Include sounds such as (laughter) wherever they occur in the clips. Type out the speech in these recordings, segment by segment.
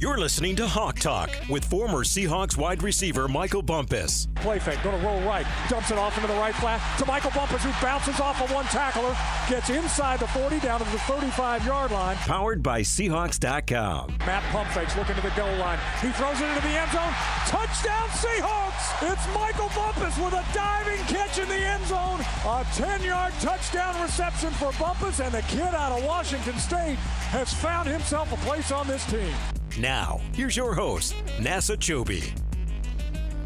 You're listening to Hawk Talk with former Seahawks wide receiver Michael Bumpus. Play fake, going to roll right, dumps it off into the right flat to Michael Bumpus, who bounces off of one tackler, gets inside the 40 down to the 35 yard line. Powered by Seahawks.com. Matt pump fakes, looking to the goal line. He throws it into the end zone. Touchdown Seahawks! It's Michael Bumpus with a diving catch in the end zone. A 10 yard touchdown reception for Bumpus, and the kid out of Washington State has found himself a place on this team. Now, here's your host, NASA Chobe.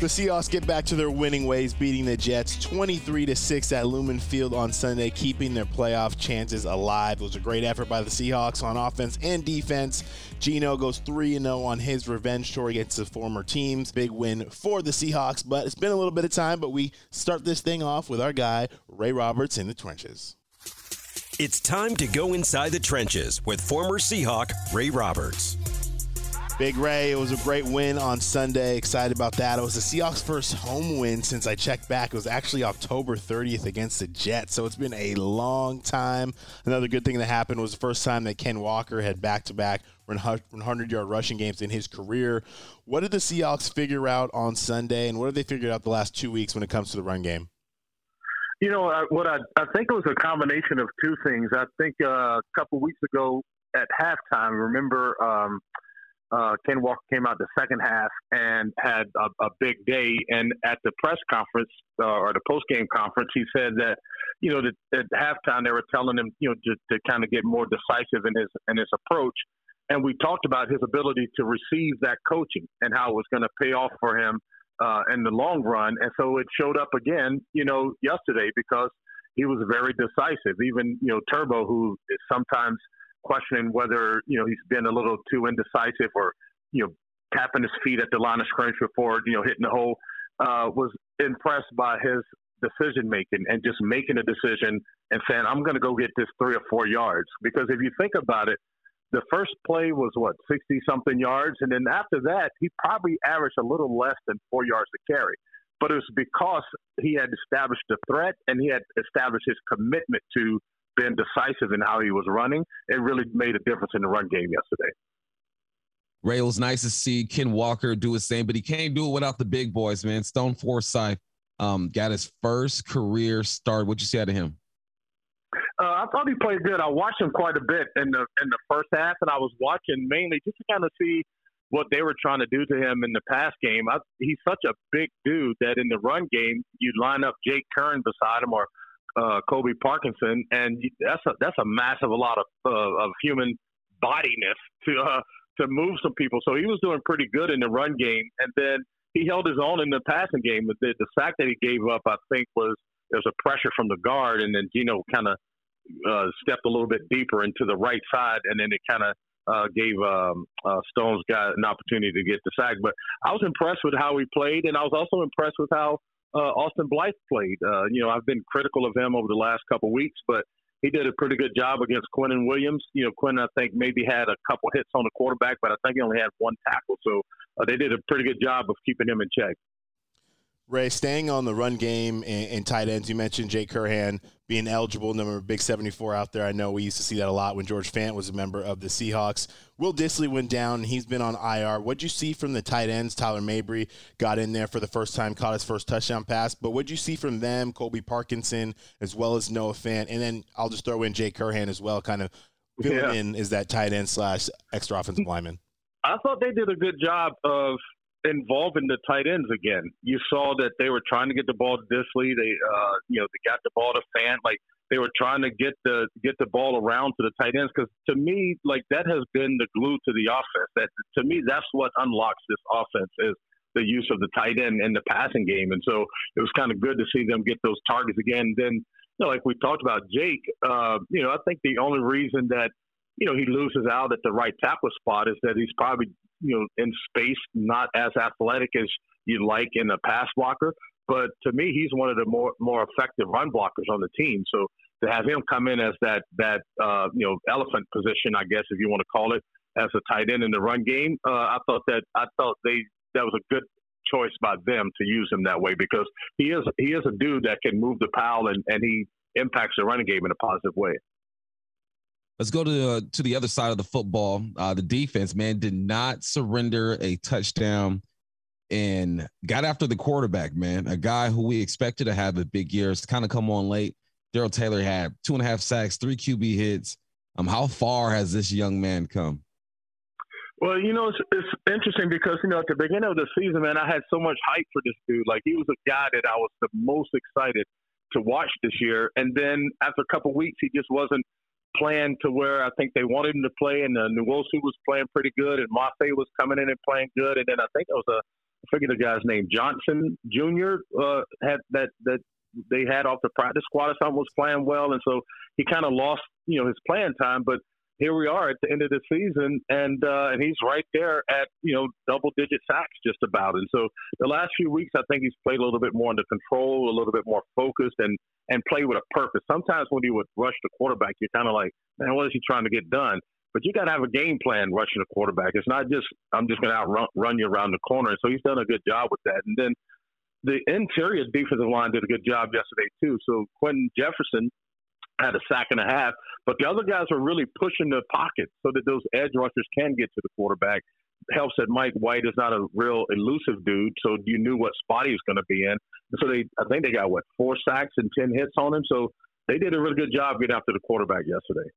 The Seahawks get back to their winning ways, beating the Jets 23 to 6 at Lumen Field on Sunday, keeping their playoff chances alive. It was a great effort by the Seahawks on offense and defense. Geno goes 3 0 on his revenge tour against the former teams. Big win for the Seahawks, but it's been a little bit of time, but we start this thing off with our guy, Ray Roberts, in the trenches. It's time to go inside the trenches with former Seahawk Ray Roberts. Big Ray, it was a great win on Sunday. Excited about that. It was the Seahawks' first home win since I checked back. It was actually October 30th against the Jets, so it's been a long time. Another good thing that happened was the first time that Ken Walker had back to back 100 yard rushing games in his career. What did the Seahawks figure out on Sunday, and what have they figured out the last two weeks when it comes to the run game? You know, what I, I think it was a combination of two things. I think uh, a couple weeks ago at halftime, remember. Um, uh, Ken Walker came out the second half and had a, a big day. And at the press conference uh, or the post game conference, he said that you know that at halftime they were telling him you know to, to kind of get more decisive in his in his approach. And we talked about his ability to receive that coaching and how it was going to pay off for him uh, in the long run. And so it showed up again, you know, yesterday because he was very decisive. Even you know Turbo, who is sometimes questioning whether you know he's been a little too indecisive or you know tapping his feet at the line of scrimmage before you know hitting the hole. Uh, was impressed by his decision making and just making a decision and saying, "I'm going to go get this three or four yards." Because if you think about it, the first play was what sixty something yards, and then after that, he probably averaged a little less than four yards to carry. But it was because he had established the threat and he had established his commitment to been decisive in how he was running, it really made a difference in the run game yesterday. Ray, it was nice to see Ken Walker do his thing, but he can't do it without the big boys, man. Stone Forsythe um, got his first career start. What'd you say out of him? Uh, I thought he played good. I watched him quite a bit in the in the first half, and I was watching mainly just to kind of see what they were trying to do to him in the pass game. I, he's such a big dude that in the run game, you'd line up Jake Curhan beside him or uh, Colby Parkinson, and that's a that's a massive a lot of uh, of human bodiness to uh, to move some people. So he was doing pretty good in the run game, and then he held his own in the passing game. But The, the sack that he gave up, I think, was there's a pressure from the guard, and then Geno kind of uh, stepped a little bit deeper into the right side, and then it kind of uh, gave um, uh, Stone's guy an opportunity to get the sack. But I was impressed with how he played, and I was also impressed with how uh, Austin Blythe played. Uh, you know, I've been critical of him over the last couple of weeks, but he did a pretty good job against Quinnen Williams. You know, Quinn, I think, maybe had a couple hits on the quarterback, but I think he only had one tackle. So uh, they did a pretty good job of keeping him in check. Ray, staying on the run game and, and tight ends, you mentioned Jake Curhan being eligible, number big 74 out there. I know we used to see that a lot when George Fant was a member of the Seahawks. Will Dissly went down. He's been on IR. What'd you see from the tight ends? Tyler Mabry got in there for the first time, caught his first touchdown pass. But what'd you see from them, Colby Parkinson, as well as Noah Fant? And then I'll just throw in Jake Curhan as well, kind of filling yeah. in as that tight end slash extra offensive lineman. I thought they did a good job of involving the tight ends again. You saw that they were trying to get the ball to Dissly. They, uh, you know, they got the ball to Fant. Like they were trying to get the get the ball around to the tight ends. Because to me, like that has been the glue to the offense. That to me, that's what unlocks this offense is the use of the tight end in the passing game. And so it was kind of good to see them get those targets again. Then, you know, like we talked about Jake, uh, you know, I think the only reason that you know he loses out at the right tackle spot is that he's probably you know, in space, not as athletic as you'd like in a pass blocker. But to me, he's one of the more more effective run blockers on the team. So to have him come in as that that uh, you know elephant position, I guess if you want to call it, as a tight end in the run game, uh, I thought that I thought they that was a good choice by them to use him that way because he is he is a dude that can move the pile and, and he impacts the running game in a positive way. Let's go to uh, to the other side of the football. Uh, the defense, man, did not surrender a touchdown and got after the quarterback, man. A guy who we expected to have a big year. It's kind of come on late. Darrell Taylor had two and a half sacks, three QB hits. Um, how far has this young man come? Well, you know, it's, it's interesting because, you know, at the beginning of the season, man, I had so much hype for this dude. Like, he was a guy that I was the most excited to watch this year. And then after a couple weeks, he just wasn't playing to where I think they wanted him to play. And uh, Nwosu was playing pretty good, and Mafe was coming in and playing good. And then I think it was a, I forget the guy's name, Johnson Jr. Uh, had that that they had off the practice squad or something was playing well, and so he kind of lost you know his playing time. But here we are at the end of the season, and uh, and he's right there at you know double digit sacks just about. And so the last few weeks, I think he's played a little bit more under control, a little bit more focused, and and play with a purpose. Sometimes when you would rush the quarterback, you're kind of like, man, what is he trying to get done? But you got to have a game plan rushing the quarterback. It's not just I'm just going to outrun run you around the corner. And so he's done a good job with that. And then the interior defensive line did a good job yesterday too. So Quinton Jefferson had a sack and a half, but the other guys were really pushing the pocket so that those edge rushers can get to the quarterback. Helps that Mike White is not a real elusive dude, so you knew what spot he was going to be in. And so they, I think they got what four sacks and ten hits on him. So they did a really good job getting after the quarterback yesterday.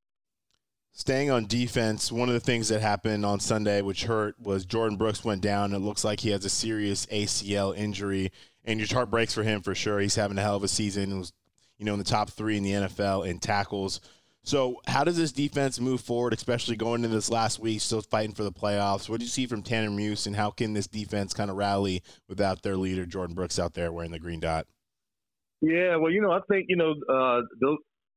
Staying on defense, one of the things that happened on Sunday, which hurt, was Jordyn Brooks went down. It looks like he has a serious ACL injury, and your heart breaks for him for sure. He's having a hell of a season. He was, you know, in the top three in the NFL in tackles. So, how does this defense move forward, especially going into this last week, still fighting for the playoffs? What do you see from Tanner Muse, and how can this defense kind of rally without their leader, Jordyn Brooks, out there wearing the green dot? Yeah, well, you know, I think you know uh,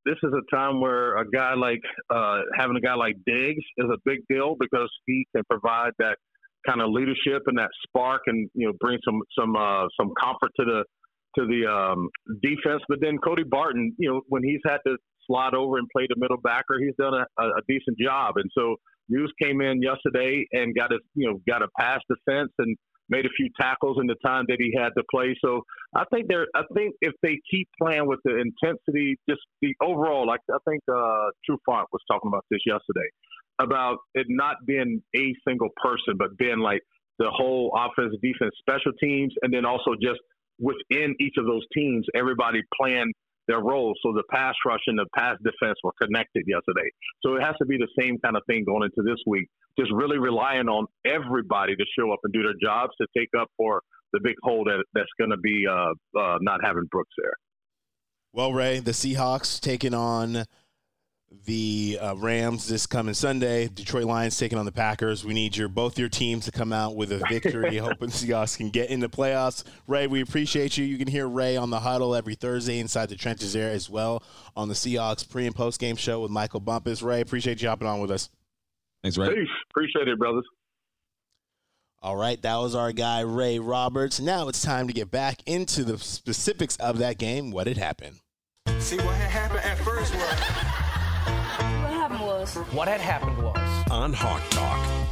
this is a time where a guy like uh, having a guy like Diggs is a big deal because he can provide that kind of leadership and that spark, and you know bring some some uh, some comfort to the to the um, defense. But then Cody Barton, you know, when he's had to slot over and play the middle backer, he's done a, a decent job. And so Muse came in yesterday and got a you know got a pass defense and made a few tackles in the time that he had to play. So I think they're. I think if they keep playing with the intensity, just the overall, like I think uh, Trufant was talking about this yesterday about it not being a single person, but being like the whole offense, defense, special teams, and then also just within each of those teams, everybody playing their roles. So the pass rush and the pass defense were connected yesterday. So it has to be the same kind of thing going into this week. Just really relying on everybody to show up and do their jobs to take up for the big hole that that's going to be uh, uh, not having Brooks there. Well, Ray, the Seahawks taking on the uh, Rams this coming Sunday. Detroit Lions taking on the Packers. We need your both your teams to come out with a victory. (laughs) hoping Seahawks can get in the playoffs. Ray, we appreciate you. You can hear Ray on the huddle every Thursday inside the trenches there as well on the Seahawks pre and post game show with Michael Bumpus. Ray, appreciate you hopping on with us. Thanks, Ray. Peace. Appreciate it, brothers. All right, that was our guy Ray Roberts. Now it's time to get back into the specifics of that game. What had happened? See what had happened at first was was. What had happened was. On Hawk Talk.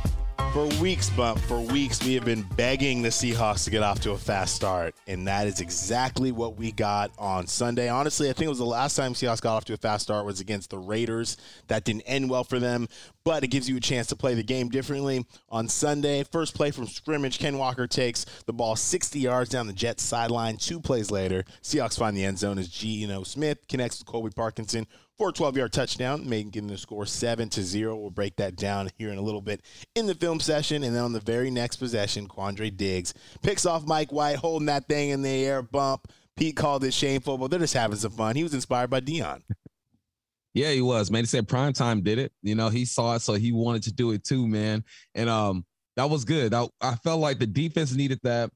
For weeks, Bump, for weeks, we have been begging the Seahawks to get off to a fast start, and that is exactly what we got on Sunday. Honestly, I think it was the last time Seahawks got off to a fast start was against the Raiders. That didn't end well for them, but it gives you a chance to play the game differently. On Sunday, first play from scrimmage, Ken Walker takes the ball 60 yards down the Jets sideline. Two plays later, Seahawks find the end zone as Geno Smith connects with Colby Parkinson for a 12 yard touchdown, making the score 7 to 0. We'll break that down here in a little bit in the film session. And then on the very next possession, Quandre Diggs picks off Mike White, holding that thing in the air, bump. Pete called it shameful, but they're just having some fun. He was inspired by Deion. Yeah, he was, man. He said prime time did it. You know, he saw it, so he wanted to do it too, man. And um, that was good. I, I felt like the defense needed that.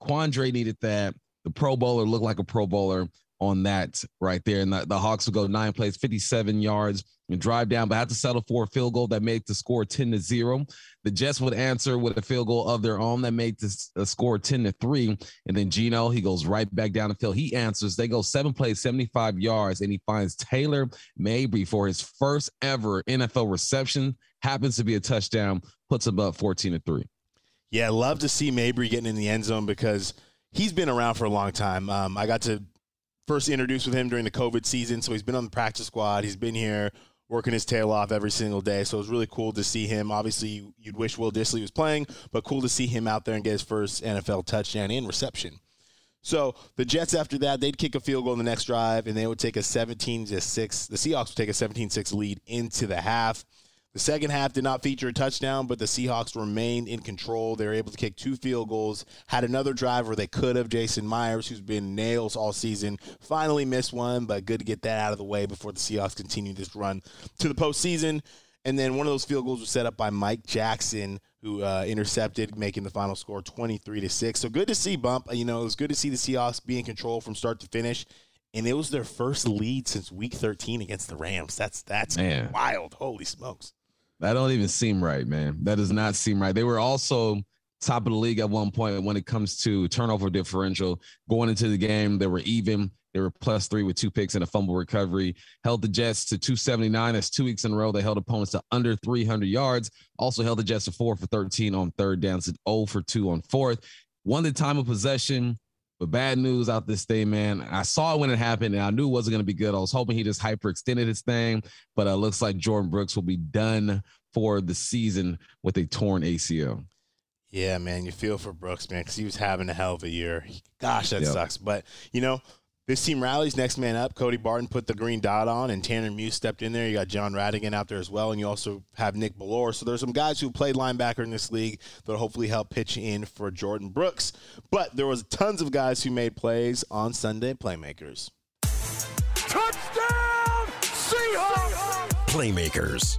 Quandre needed that. The Pro Bowler looked like a Pro Bowler on that right there. And the, the Hawks would go nine plays, 57 yards, and drive down, but had to settle for a field goal that made the score 10 to 0. The Jets would answer with a field goal of their own that made the score 10 to 3. And then Geno, he goes right back down the field. He answers. They go seven plays, 75 yards, and he finds Taylor Mabry for his first ever NFL reception. Happens to be a touchdown, puts him up 14 to 3. Yeah, love to see Mabry getting in the end zone because he's been around for a long time. Um, I got to first introduced with him during the COVID season, so he's been on the practice squad. He's been here working his tail off every single day. So it was really cool to see him. Obviously, you'd wish Will Dissly was playing, but cool to see him out there and get his first NFL touchdown and reception. So the Jets after that, they'd kick a field goal in the next drive, and they would take a 17 to six. The Seahawks would take a 17-6 lead into the half. The second half did not feature a touchdown, but the Seahawks remained in control. They were able to kick two field goals, had another drive where they could have. Jason Myers, who's been nails all season, finally missed one, but good to get that out of the way before the Seahawks continue this run to the postseason. And then one of those field goals was set up by Mike Jackson, who uh, intercepted, making the final score 23 to 6. So good to see Bump. You know, it was good to see the Seahawks be in control from start to finish. And it was their first lead since week 13 against the Rams. That's that's Man. wild. Holy smokes. That don't even seem right, man. That does not seem right. They were also top of the league at one point when it comes to turnover differential. Going into the game, they were even. They were plus three with two picks and a fumble recovery. Held the Jets to 279. That's two weeks in a row. They held opponents to under 300 yards. Also held the Jets to four for 13 on third downs and 0 for two on fourth. Won the time of possession. But bad news out this day, man. I saw it when it happened, and I knew it wasn't going to be good. I was hoping he just hyperextended his thing, but it looks like Jordyn Brooks will be done for the season with a torn ACL. Yeah, man, you feel for Brooks, man, because he was having a hell of a year. Gosh, that yep. sucks. But you know, this team rallies. Next man up, Cody Barton put the green dot on, and Tanner Muse stepped in there. You got Jon Rhattigan out there as well, and you also have Nick Bellore. So there's some guys who played linebacker in this league that'll hopefully help pitch in for Jordyn Brooks. But there was tons of guys who made plays on Sunday playmakers. Touchdown, Seahawks! Playmakers.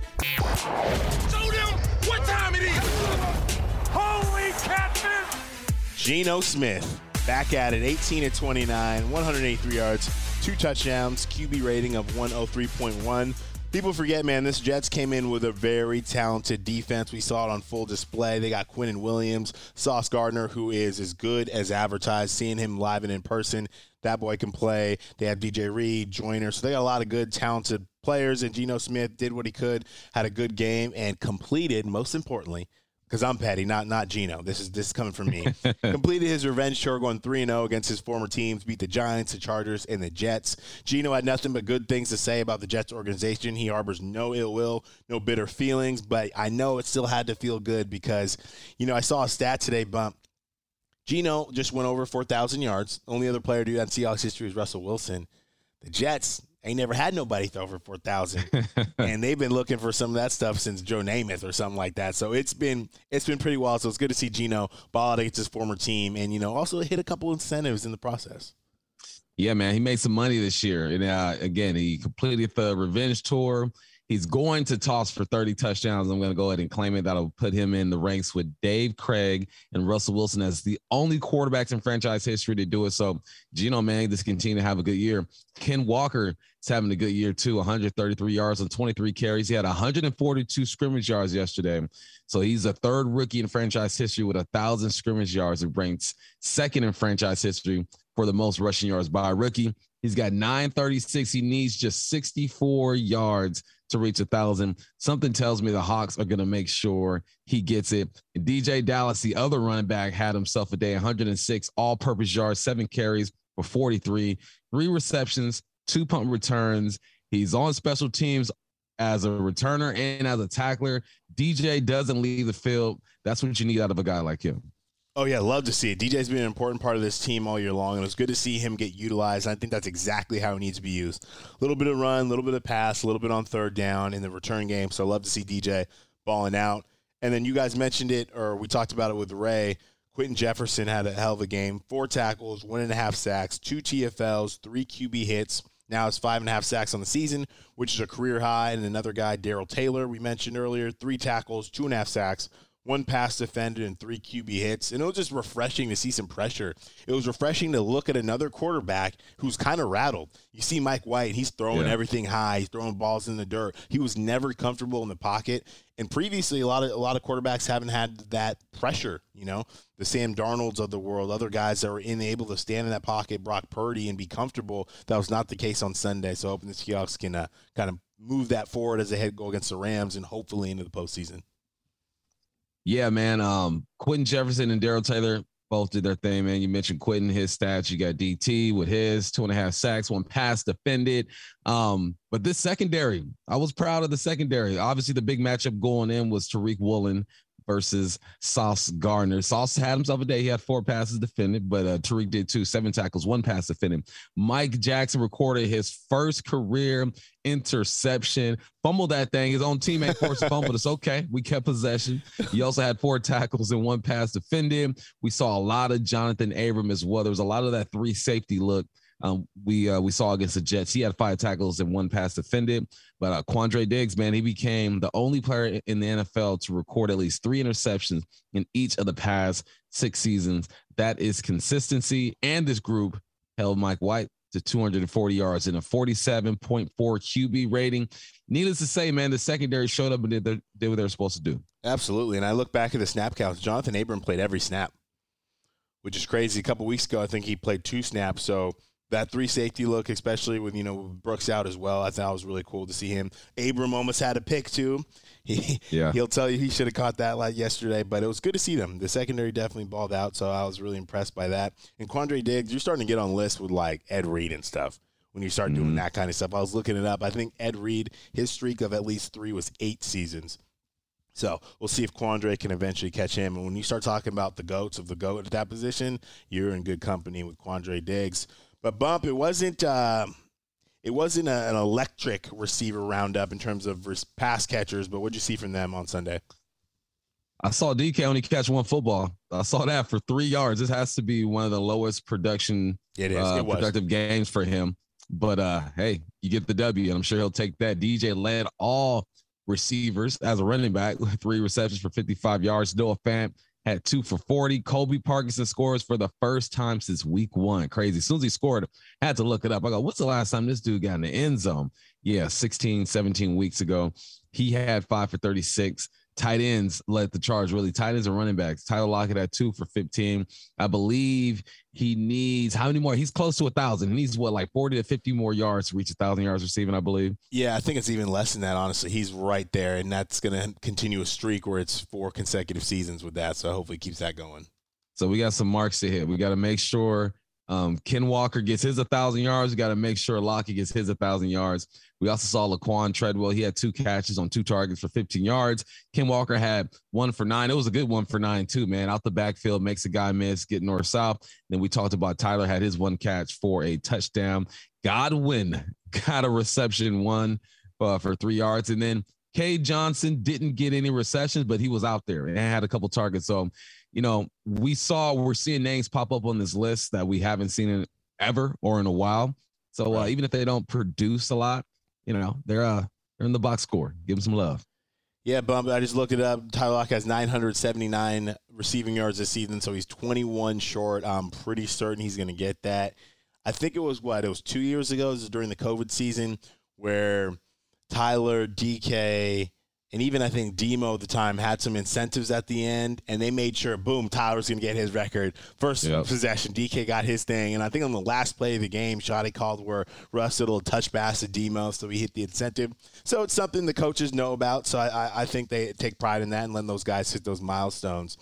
Show them what time it is. Holy catfish! Geno Smith Back at it, 18 at 29, 183 yards, two touchdowns, QB rating of 103.1. People forget, man, this Jets came in with a very talented defense. We saw it on full display. They got Quinnen Williams, Sauce Gardner, who is as good as advertised. Seeing him live and in person, that boy can play. They have DJ Reed, Joyner. So they got a lot of good, talented players. And Geno Smith did what he could, had a good game, and completed, most importantly, because I'm petty, not not Geno. This is this is coming from me. (laughs) Completed his revenge tour, going three and zero oh against his former teams, beat the Giants, the Chargers, and the Jets. Geno had nothing but good things to say about the Jets organization. He harbors no ill will, no bitter feelings, but I know it still had to feel good because, you know, I saw a stat today bump. Geno just went over 4,000 yards. Only other player to do that in Seahawks history is Russell Wilson. The Jets ain't never had nobody throw for 4,000. (laughs) and they've been looking for some of that stuff since Joe Namath or something like that. So it's been it's been pretty wild. So it's good to see Geno ball out against his former team and, you know, also hit a couple incentives in the process. Yeah, man, he made some money this year. And uh, again, he completed the revenge tour. He's going to toss for 30 touchdowns. I'm going to go ahead and claim it. That'll put him in the ranks with Dave Krieg and Russell Wilson as the only quarterbacks in franchise history to do it. So, Geno, man, just continue to have a good year. Ken Walker having a good year too 133 yards on 23 carries. He had 142 scrimmage yards yesterday. So, he's a third rookie in franchise history with a thousand scrimmage yards and ranks second in franchise history for the most rushing yards by a rookie. He's got 936. He needs just 64 yards to reach a thousand. Something tells me the Hawks are going to make sure he gets it. And DeeJay Dallas, the other running back, had himself a day 106 all purpose yards, seven carries for 43, three receptions, two punt returns. He's on special teams as a returner and as a tackler. DJ doesn't leave the field. That's what you need out of a guy like him. Oh yeah, love to see it. DJ's been an important part of this team all year long, and it's good to see him get utilized. I think that's exactly how he needs to be used. A little bit of run, a little bit of pass, a little bit on third down in the return game. So love to see DJ balling out. And then you guys mentioned it, or we talked about it with Ray. Quinton Jefferson had a hell of a game. Four tackles, one and a half sacks, two TFLs, three QB hits. Now it's five and a half sacks on the season, which is a career high. And another guy, Darrell Taylor, we mentioned earlier, three tackles, two and a half sacks, one pass defended and three QB hits. And it was just refreshing to see some pressure. It was refreshing to look at another quarterback who's kind of rattled. You see Mike White, he's throwing yeah. everything high, he's throwing balls in the dirt. He was never comfortable in the pocket. And previously, a lot of a lot of quarterbacks haven't had that pressure. You know, the Sam Darnolds of the world, other guys that were unable to stand in that pocket, Brock Purdy, and be comfortable. That was not the case on Sunday. So hoping the Seahawks can uh, kind of move that forward as they head go against the Rams and hopefully into the postseason. Yeah, man. Um, Quinton Jefferson and Darrell Taylor both did their thing, man. You mentioned Quinton, his stats. You got DT with his two and a half sacks, one pass defended. Um, but this secondary, I was proud of the secondary. Obviously, the big matchup going in was Tariq Woolen versus Sauce Gardner. Sauce had himself a day. He had four passes defended, but uh, Tariq did too. Seven tackles, one pass defended. Mike Jackson recorded his first career interception. Fumbled that thing. His own teammate forced a fumble. It's okay. We kept possession. He also had four tackles and one pass defended. We saw a lot of Johnathan Abram as well. There was a lot of that three safety look um, we uh, we saw against the Jets. He had five tackles and one pass defended. But uh, Quandre Diggs, man, he became the only player in the NFL to record at least three interceptions in each of the past six seasons. That is consistency. And this group held Mike White to 240 yards and a 47.4 QB rating. Needless to say, man, the secondary showed up and did, their, did what they were supposed to do. Absolutely. And I look back at the snap counts. Johnathan Abram played every snap, which is crazy. A couple weeks ago, I think he played two snaps. So that three safety look, especially with you know Brooks out as well. I thought it was really cool to see him. Abram almost had a pick too. (laughs) He yeah. he'll tell you he should have caught that like yesterday, but it was good to see them. The secondary definitely balled out, so I was really impressed by that. And Quandre Diggs, you're starting to get on list with like Ed Reed and stuff. When you start mm-hmm. doing that kind of stuff, I was looking it up. I think Ed Reed, his streak of at least three was eight seasons. So we'll see if Quandre can eventually catch him. And when you start talking about the goats of the goat at that position, you're in good company with Quandre Diggs. But bump, it wasn't. Uh, it wasn't a, an electric receiver roundup in terms of pass catchers. But what'd you see from them on Sunday? I saw DK only catch one football. I saw that for three yards. This has to be one of the lowest production, it is. Uh, it productive games for him. But uh, hey, you get the W, and I'm sure he'll take that. DJ led all receivers as a running back with (laughs) three receptions for 55 yards. Noah Fant had two for 40. Colby Parkinson scores for the first time since week one. Crazy. As soon as he scored, I had to look it up. I go, what's the last time this dude got in the end zone? Yeah, 16, 17 weeks ago. He had five for 36 tight ends led the charge really. Tight ends and running backs. Tyler Lockett at two for 15. I believe he needs how many more? He's close to a thousand. He needs what, like 40 to 50 more yards to reach a thousand yards receiving, I believe. Yeah, I think it's even less than that, honestly. He's right there, and that's gonna continue a streak where it's four consecutive seasons with that. So hopefully keeps that going. So we got some marks to hit. We got to make sure um, Ken Walker gets his a thousand yards. We got to make sure Lockett gets his a thousand yards. We also saw Laquan Treadwell. He had two catches on two targets for 15 yards. Ken Walker had one for nine. It was a good one for nine too, man. Out the backfield, makes a guy miss, get north south. Then we talked about Tyler had his one catch for a touchdown. Godwin (laughs) got a reception one uh, for three yards, and then Cade Johnson didn't get any receptions, but he was out there and had a couple targets. So you know, we saw we're seeing names pop up on this list that we haven't seen in ever or in a while. So uh, even if they don't produce a lot, you know, they're uh they're in the box score. Give them some love. Yeah, bump. I just looked it up. Tyler Lockett has 979 receiving yards this season, so he's 21 short. I'm pretty certain he's going to get that. I think it was what it was two years ago. This is during the COVID season where Tyler, DK, and even I think Demo at the time had some incentives at the end, and they made sure, boom, Tyler's going to get his record. First yep. possession, DK got his thing, and I think on the last play of the game, Schotty called where Russ did a little touch pass to Demo, so he hit the incentive. So it's something the coaches know about, so I, I think they take pride in that and letting those guys hit those milestones.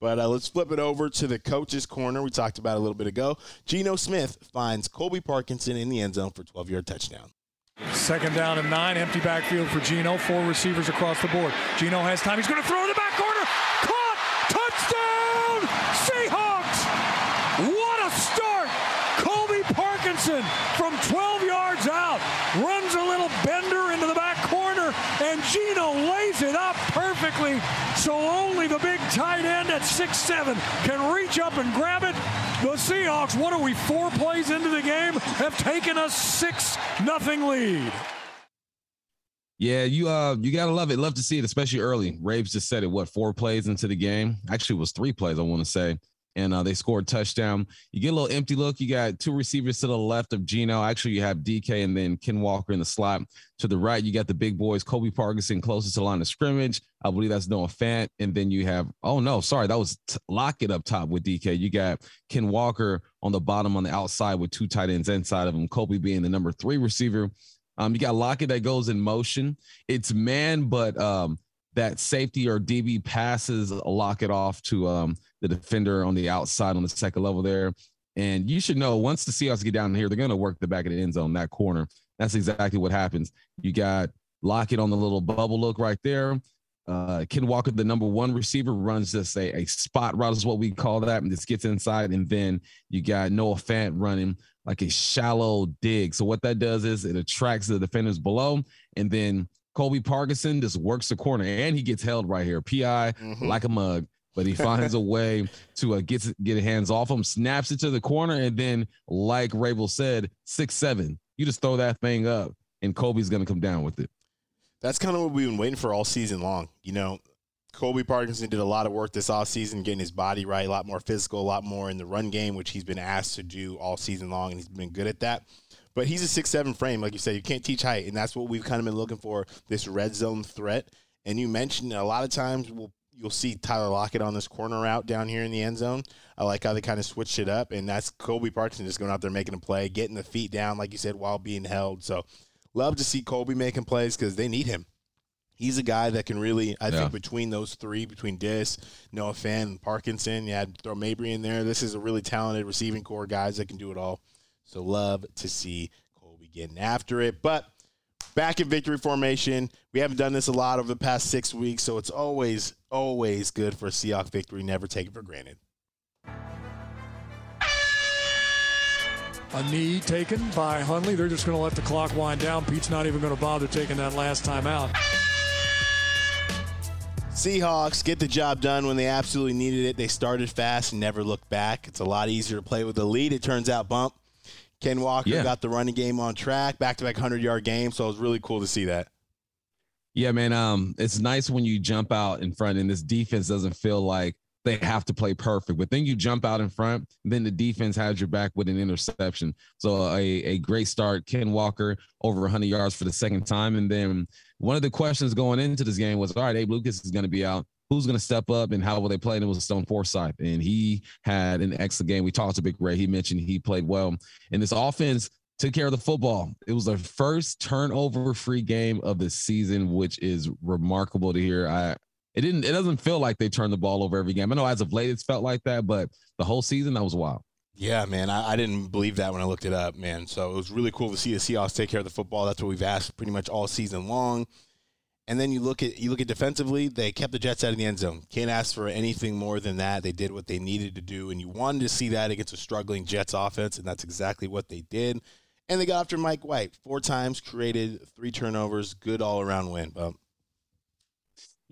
But uh, let's flip it over to the coaches' corner. We talked about a little bit ago. Geno Smith finds Colby Parkinson in the end zone for 12 yard touchdown. Second down and nine, empty backfield for Geno. Four receivers across the board. Geno has time. He's going to throw in the back corner. Caught! Touchdown! Seahawks! What a start! Colby Parkinson from 12 yards out runs a little bender into the back corner, and Geno lays it up perfectly. So only the big tight end at six seven can reach up and grab it the Seahawks, what are we, four plays into the game, have taken a 6 nothing lead. Yeah, you uh you gotta love it. Love to see it, especially early. Raves just said it. What four plays into the game? Actually, was three plays. I want to say and uh, they scored touchdown. You get a little empty look. You got two receivers to the left of Geno. Actually, you have DK and then Ken Walker in the slot. To the right, you got the big boys, Colby Parkinson closest to the line of scrimmage. I believe that's Noah Fant. And then you have, oh no, sorry, that was t- Lockett up top with DK. You got Ken Walker on the bottom on the outside with two tight ends inside of him. Colby being the number three receiver. Um, you got Lockett that goes in motion. It's man, but um, that safety or DB passes Lockett off to um, the defender on the outside on the second level there. And you should know once the Seahawks get down here, they're going to work the back of the end zone, that corner. That's exactly what happens. You got Lockett on the little bubble look right there. Uh, Ken Walker, the number one receiver, runs just a, a spot route, is what we call that, and just gets inside. And then you got Noah Fant running like a shallow dig. So what that does is it attracts the defenders below, and then Colby Parkinson just works the corner, and he gets held right here, PI mm-hmm. like a mug. But he finds a way to uh, get get hands off him, snaps it to the corner, and then, like Raible said, six seven, you just throw that thing up, and Colby's gonna come down with it that's kind of what we've been waiting for all season long. You know, Colby Parkinson did a lot of work this offseason, getting his body right, a lot more physical, a lot more in the run game, which he's been asked to do all season long, and he's been good at that. But he's a six seven frame, like you said. You can't teach height, and that's what we've kind of been looking for this red zone threat. And you mentioned a lot of times we'll you'll see Tyler Lockett on this corner route down here in the end zone. I like how they kind of switched it up, and that's Colby Parkinson just going out there making a play, getting the feet down, like you said, while being held. So love to see Colby making plays because they need him. He's a guy that can really, I yeah. think, between those three, between Dis, Noah Fant, Parkinson, yeah, throw Mabry in there. This is a really talented receiving core guys that can do it all. So love to see Colby getting after it. But back in victory formation, we haven't done this a lot over the past six weeks, so it's always, always good for a Seahawks victory. Never take it for granted. A knee taken by Hundley. They're just going to let the clock wind down. Pete's not even going to bother taking that last time out. Seahawks get the job done when they absolutely needed it. They started fast and never looked back. It's a lot easier to play with the lead. It turns out, bump. Ken Walker yeah. got the running game on track, back to back 100 yard game. So it was really cool to see that. Yeah, man. Um, it's nice when you jump out in front and this defense doesn't feel like they have to play perfect. But then you jump out in front, then the defense has your back with an interception. So a, a great start. Ken Walker over 100 yards for the second time. And then one of the questions going into this game was, all right, Abe Lucas is going to be out. Who's going to step up and how will they play? And it was Stone Forsythe. And he had an excellent game. We talked to Big Ray. He mentioned he played well. And this offense took care of the football. It was their first turnover free game of the season, which is remarkable to hear. I it didn't it doesn't feel like they turned the ball over every game. I know as of late it's felt like that, but the whole season that was wild. Yeah, man, I, I, didn't believe that when I looked it up, man. So it was really cool to see the Seahawks take care of the football. That's what we've asked pretty much all season long. And then you look at you look at defensively, they kept the Jets out of the end zone. Can't ask for anything more than that. They did what they needed to do, and you wanted to see that against a struggling Jets offense, and that's exactly what they did. And they got after Mike White four times, created three turnovers, good all around win. But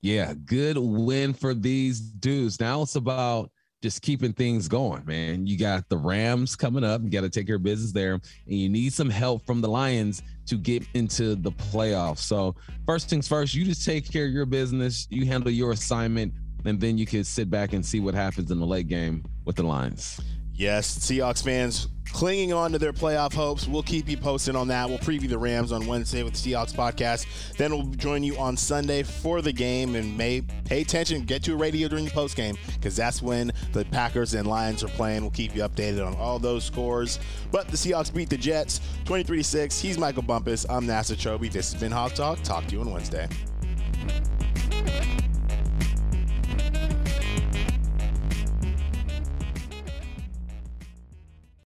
yeah, good win for these dudes. Now it's about just keeping things going, man. You got the Rams coming up. You got to take care of business there. And you need some help from the Lions to get into the playoffs. So, first things first, you just take care of your business, you handle your assignment, and then you can sit back and see what happens in the late game with the Lions. Yes, Seahawks fans clinging on to their playoff hopes. We'll keep you posted on that. We'll preview the Rams on Wednesday with the Seahawks podcast. Then we'll join you on Sunday for the game and may pay attention, get to a radio during the post game because that's when the Packers and Lions are playing. We'll keep you updated on all those scores. But the Seahawks beat the Jets 23 6. He's Michael Bumpus. I'm Nasa Chobe. This has been Hawk Talk. Talk to you on Wednesday.